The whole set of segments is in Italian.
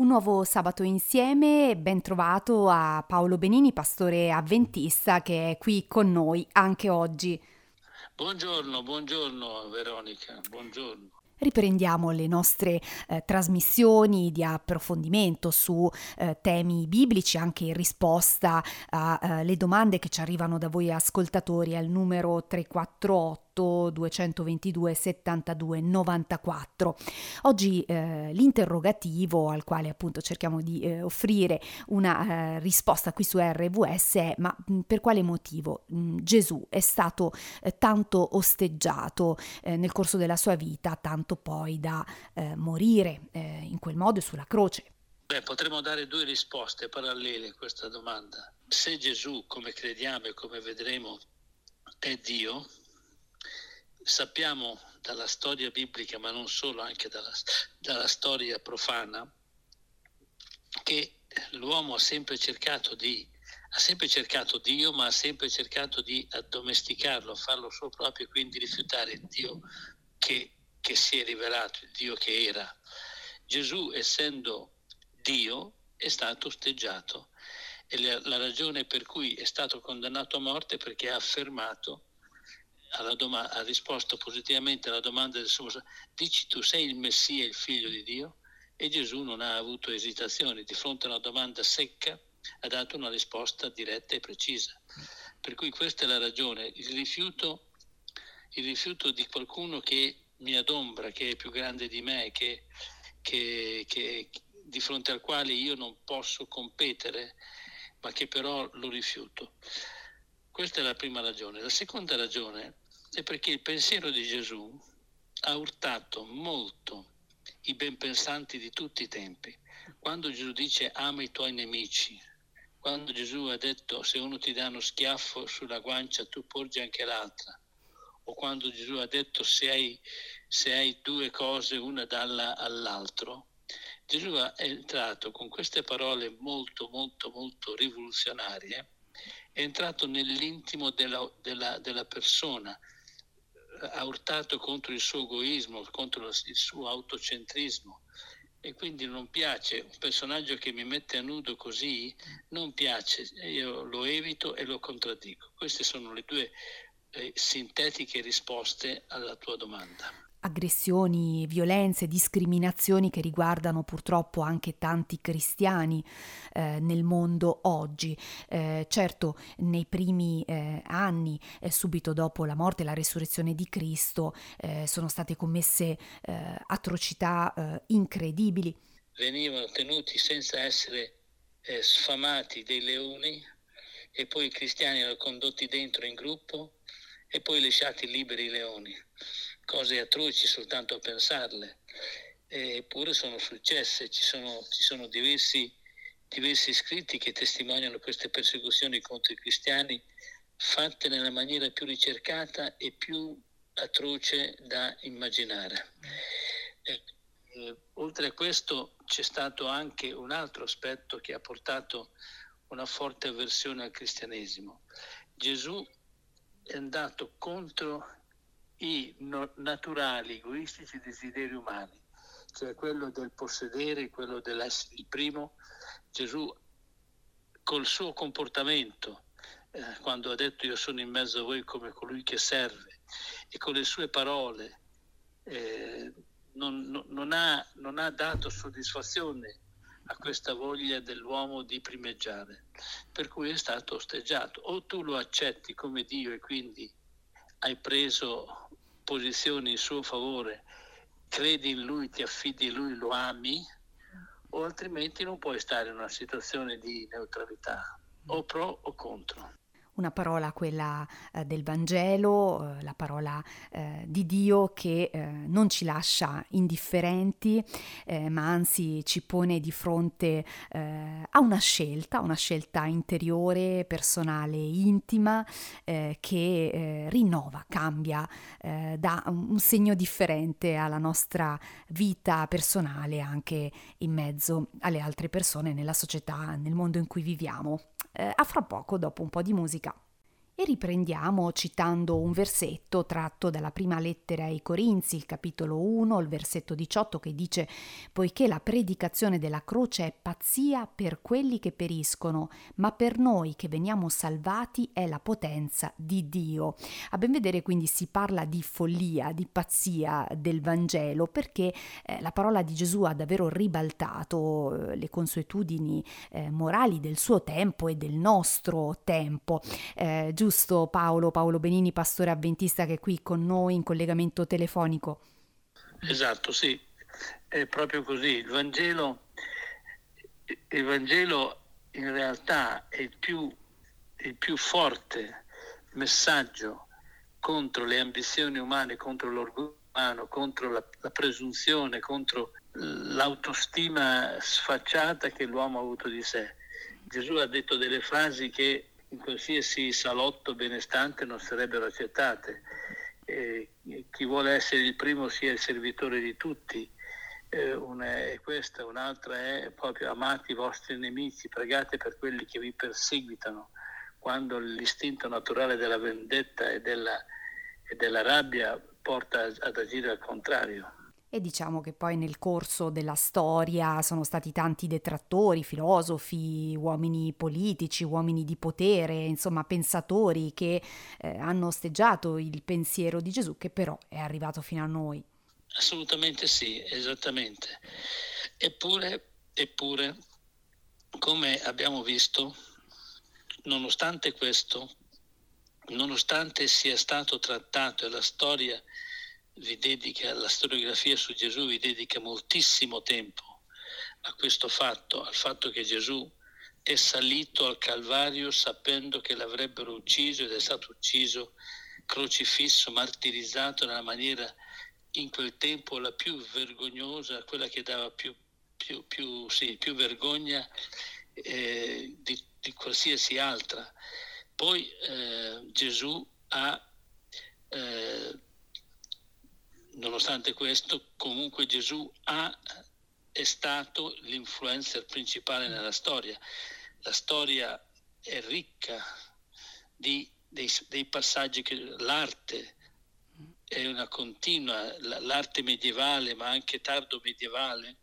Un nuovo sabato insieme, ben trovato a Paolo Benini, pastore avventista, che è qui con noi anche oggi. Buongiorno, buongiorno Veronica, buongiorno riprendiamo le nostre eh, trasmissioni di approfondimento su eh, temi biblici anche in risposta alle eh, domande che ci arrivano da voi ascoltatori al numero 348 222 72 94. Oggi eh, l'interrogativo al quale appunto cerchiamo di eh, offrire una eh, risposta qui su RVS è ma mh, per quale motivo mh, Gesù è stato eh, tanto osteggiato eh, nel corso della sua vita, tanto poi da eh, morire in quel modo sulla croce? Beh, potremmo dare due risposte parallele a questa domanda. Se Gesù, come crediamo e come vedremo, è Dio, sappiamo dalla storia biblica, ma non solo, anche dalla, dalla storia profana, che l'uomo ha sempre cercato di ha sempre cercato Dio, ma ha sempre cercato di addomesticarlo, farlo suo proprio, quindi rifiutare il Dio che, che si è rivelato, il Dio che era. Gesù, essendo Dio, è stato osteggiato e la, la ragione per cui è stato condannato a morte è perché ha affermato doma- ha risposto positivamente alla domanda del sommo dici tu sei il Messia, il figlio di Dio? E Gesù non ha avuto esitazioni, di fronte a una domanda secca ha dato una risposta diretta e precisa. Per cui questa è la ragione, il rifiuto, il rifiuto di qualcuno che mi adombra, che è più grande di me, che, che, che, di fronte al quale io non posso competere, ma che però lo rifiuto. Questa è la prima ragione. La seconda ragione è perché il pensiero di Gesù ha urtato molto i ben pensanti di tutti i tempi. Quando Gesù dice ama i tuoi nemici, quando Gesù ha detto se uno ti dà uno schiaffo sulla guancia tu porgi anche l'altra, o quando Gesù ha detto se hai, se hai due cose una dalla all'altro, Gesù è entrato con queste parole molto, molto, molto rivoluzionarie, è entrato nell'intimo della, della, della persona, ha urtato contro il suo egoismo, contro il suo autocentrismo. E quindi non piace un personaggio che mi mette a nudo così, non piace, io lo evito e lo contraddico. Queste sono le due eh, sintetiche risposte alla tua domanda aggressioni, violenze, discriminazioni che riguardano purtroppo anche tanti cristiani eh, nel mondo oggi. Eh, certo, nei primi eh, anni, eh, subito dopo la morte e la resurrezione di Cristo, eh, sono state commesse eh, atrocità incredibili. Venivano tenuti senza essere sfamati dei leoni e poi i cristiani erano condotti dentro in gruppo e poi lasciati liberi i leoni cose atroci soltanto a pensarle, eppure sono successe, ci sono, ci sono diversi, diversi scritti che testimoniano queste persecuzioni contro i cristiani fatte nella maniera più ricercata e più atroce da immaginare. Eh, eh, oltre a questo c'è stato anche un altro aspetto che ha portato una forte avversione al cristianesimo. Gesù è andato contro i no- naturali, egoistici desideri umani, cioè quello del possedere, quello dell'essere il primo. Gesù col suo comportamento, eh, quando ha detto io sono in mezzo a voi come colui che serve, e con le sue parole eh, non, non, non, ha, non ha dato soddisfazione a questa voglia dell'uomo di primeggiare, per cui è stato osteggiato. O tu lo accetti come Dio e quindi hai preso posizioni in suo favore, credi in lui, ti affidi a lui, lo ami, o altrimenti non puoi stare in una situazione di neutralità, o pro o contro una parola quella eh, del Vangelo, eh, la parola eh, di Dio che eh, non ci lascia indifferenti, eh, ma anzi ci pone di fronte a una scelta, una scelta interiore, personale, intima, che rinnova, cambia, dà un segno differente alla nostra vita personale anche in mezzo alle altre persone nella società, nel mondo in cui viviamo. A fra poco dopo un po' di musica. E riprendiamo citando un versetto tratto dalla prima lettera ai Corinzi, il capitolo 1, il versetto 18 che dice poiché la predicazione della croce è pazzia per quelli che periscono, ma per noi che veniamo salvati è la potenza di Dio. A ben vedere quindi si parla di follia, di pazzia del Vangelo, perché eh, la parola di Gesù ha davvero ribaltato eh, le consuetudini eh, morali del suo tempo e del nostro tempo. Eh, giusto Paolo, Paolo Benini, pastore avventista che è qui con noi in collegamento telefonico. Esatto, sì, è proprio così. Il Vangelo, il Vangelo in realtà è il più, il più forte messaggio contro le ambizioni umane, contro l'orgoglio umano, contro la, la presunzione, contro l'autostima sfacciata che l'uomo ha avuto di sé. Gesù ha detto delle frasi che in qualsiasi salotto benestante non sarebbero accettate. Eh, chi vuole essere il primo sia il servitore di tutti. Eh, una è questa, un'altra è proprio amate i vostri nemici, pregate per quelli che vi perseguitano, quando l'istinto naturale della vendetta e della, e della rabbia porta ad agire al contrario. E diciamo che poi nel corso della storia sono stati tanti detrattori, filosofi, uomini politici, uomini di potere, insomma pensatori che eh, hanno osteggiato il pensiero di Gesù che però è arrivato fino a noi. Assolutamente sì, esattamente. Eppure, eppure come abbiamo visto, nonostante questo, nonostante sia stato trattato e la storia vi dedica, la storiografia su Gesù vi dedica moltissimo tempo a questo fatto, al fatto che Gesù è salito al Calvario sapendo che l'avrebbero ucciso ed è stato ucciso, crocifisso, martirizzato nella maniera in quel tempo la più vergognosa, quella che dava più, più, più, sì, più vergogna eh, di, di, qualsiasi altra. Poi eh, Gesù ha eh, nonostante questo, comunque Gesù ha, è stato l'influencer principale nella storia. La storia è ricca di, dei, dei, passaggi che l'arte è una continua, l'arte medievale, ma anche tardo medievale,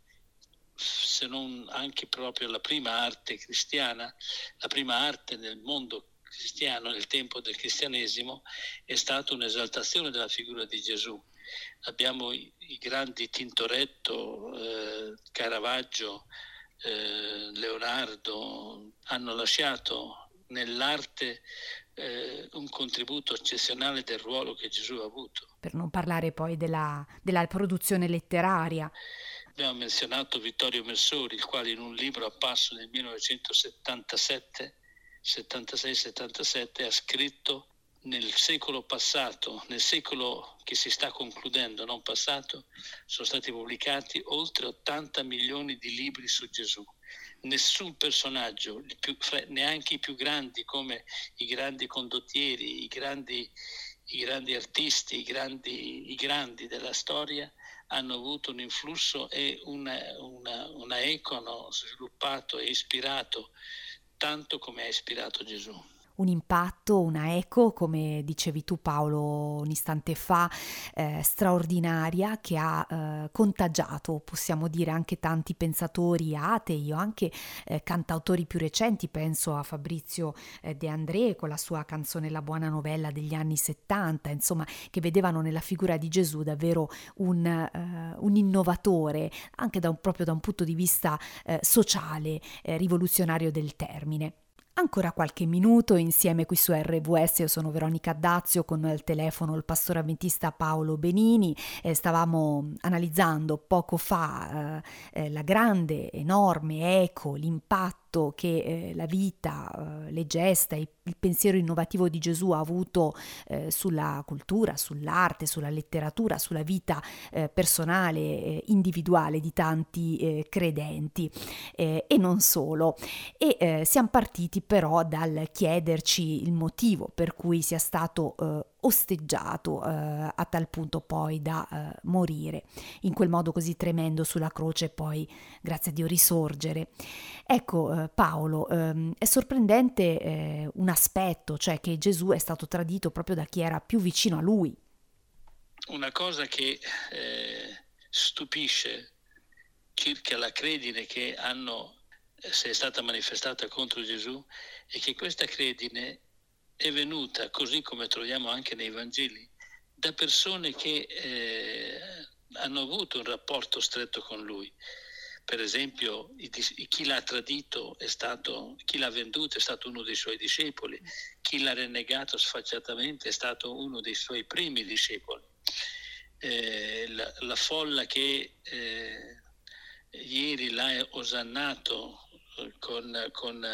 se non anche proprio la prima arte cristiana, la prima arte nel mondo cristiano, nel tempo del cristianesimo, è stata un'esaltazione della figura di Gesù abbiamo i, i grandi Tintoretto, eh, Caravaggio, eh, Leonardo, hanno lasciato nell'arte eh, un contributo eccezionale del ruolo che Gesù ha avuto. Per non parlare poi della, della produzione letteraria. Abbiamo menzionato Vittorio Messori, il quale in un libro apparso nel 1977 76-77 ha scritto nel secolo passato, nel secolo che si sta concludendo, non passato, sono stati pubblicati oltre 80 milioni di libri su Gesù. Nessun personaggio, neanche i più grandi come i grandi condottieri, i grandi, i grandi artisti, i grandi, i grandi, della storia, hanno avuto un influsso e una, una, una eco sviluppato e ispirato tanto come ha ispirato Gesù un impatto, una eco, come dicevi tu Paolo un istante fa, eh, straordinaria che ha eh, contagiato, possiamo dire, anche tanti pensatori atei o anche eh, cantautori più recenti, penso a Fabrizio eh, De André con la sua canzone La buona novella degli anni 70, insomma, che vedevano nella figura di Gesù davvero un, eh, un innovatore, anche da un, proprio da un punto di vista eh, sociale, rivoluzionario del termine. Ancora qualche minuto insieme qui su RVS, io sono Veronica Dazio con al telefono il pastore avventista Paolo Benini. E stavamo analizzando poco fa eh, eh, la grande, enorme eco, l'impatto impatto che eh, la vita, eh, le gesta, il, il, pensiero innovativo di Gesù ha avuto eh, sulla cultura, sull'arte, sulla letteratura, sulla vita eh, personale, eh, individuale di tanti eh, credenti e non solo. E siamo partiti però dal chiederci il motivo per cui sia stato osteggiato eh, a tal punto poi da eh, morire in quel modo così tremendo sulla croce e poi grazie a Dio risorgere. Ecco, eh, eh, Paolo, ehm, è sorprendente eh, un aspetto, cioè che Gesù è stato tradito proprio da chi era più vicino a lui. Una cosa che eh, stupisce circa la credine che hanno, eh, se è stata manifestata contro Gesù, è che questa credine è venuta, così come troviamo anche nei Vangeli, da persone che eh, hanno avuto un rapporto stretto con lui. Per esempio, chi l'ha tradito è stato, chi l'ha venduto è stato uno dei suoi discepoli, chi l'ha renegato sfacciatamente è stato uno dei suoi primi discepoli. Eh, la, la, folla che eh, ieri l'ha osannato con, con,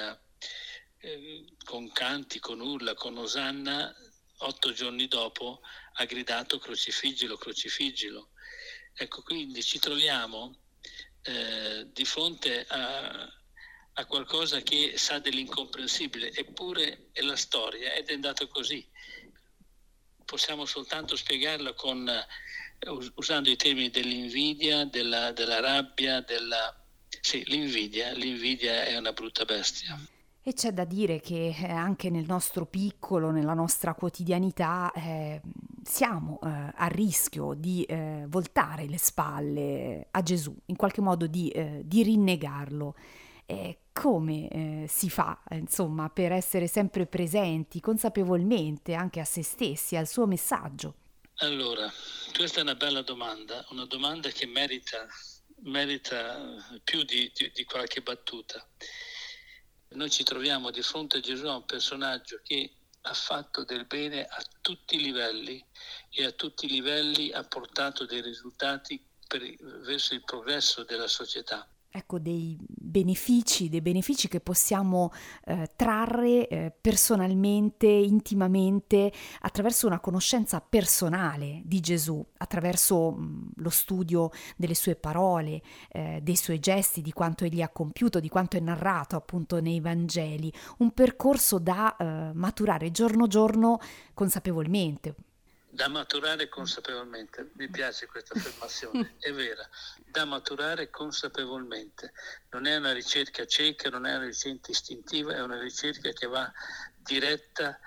eh, con canti, con urla, con osanna, otto giorni dopo ha gridato crocifiggilo, crocifiggilo. Ecco, quindi ci troviamo eh, di fronte a, a, qualcosa che sa dell'incomprensibile, eppure è la storia ed è andato così. Possiamo soltanto spiegarla con, uh, usando i termini dell'invidia, della, della rabbia, della... Sì, l'invidia, l'invidia è una brutta bestia. E c'è da dire che eh, anche nel nostro piccolo, nella nostra quotidianità, eh, siamo eh, a rischio di eh, voltare le spalle a Gesù, in qualche modo di, eh, di rinnegarlo. come eh, si fa, insomma, per essere sempre presenti consapevolmente anche a se stessi, al suo messaggio? Allora, questa è una bella domanda, una domanda che merita, merita più di, di, di qualche battuta noi ci troviamo di fronte a Gesù un personaggio che ha fatto del bene a tutti i livelli e a tutti i livelli ha portato dei risultati per, verso il progresso della società ecco, dei benefici, dei benefici che possiamo eh, trarre eh, personalmente, intimamente, attraverso una conoscenza personale di Gesù, attraverso mh, mm, lo studio delle sue parole, eh, dei suoi gesti, di quanto egli ha compiuto, di quanto è narrato appunto nei Vangeli, un percorso da eh, maturare giorno giorno consapevolmente da maturare consapevolmente. Mi piace questa affermazione, è vera, da maturare consapevolmente. Non è una ricerca cieca, non è una ricerca istintiva, è una ricerca che va diretta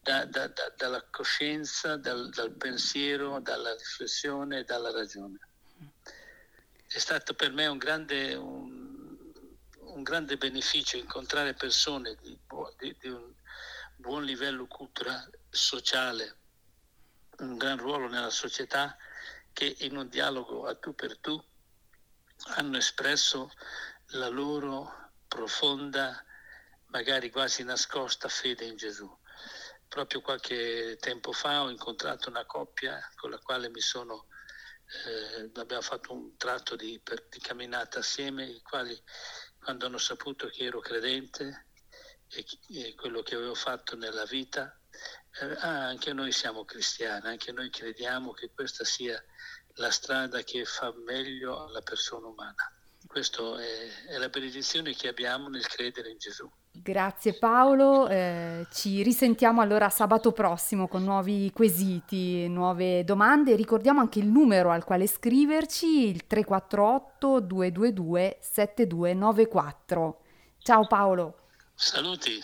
da, da, da, dalla coscienza, dal, dal, pensiero, dalla riflessione, dalla ragione. È stato per me un grande, un, un grande beneficio incontrare persone di, di, di un buon livello culturale, sociale, un gran ruolo nella società che in un dialogo a tu per tu hanno espresso la loro profonda, magari quasi nascosta fede in Gesù. Proprio qualche tempo fa ho incontrato una coppia con la quale mi sono, eh, abbiamo fatto un tratto di, per, di camminata assieme, i quali quando hanno saputo che ero credente e, e quello che avevo fatto nella vita, eh, ah, anche noi siamo cristiani, anche noi crediamo che questa sia la strada che fa meglio alla persona umana. Questa è, è, la benedizione che abbiamo nel credere in Gesù. Grazie Paolo, eh, ci risentiamo allora sabato prossimo con nuovi quesiti, nuove domande. Ricordiamo anche il numero al quale scriverci, il 348 222 7294. Ciao Paolo. Saluti.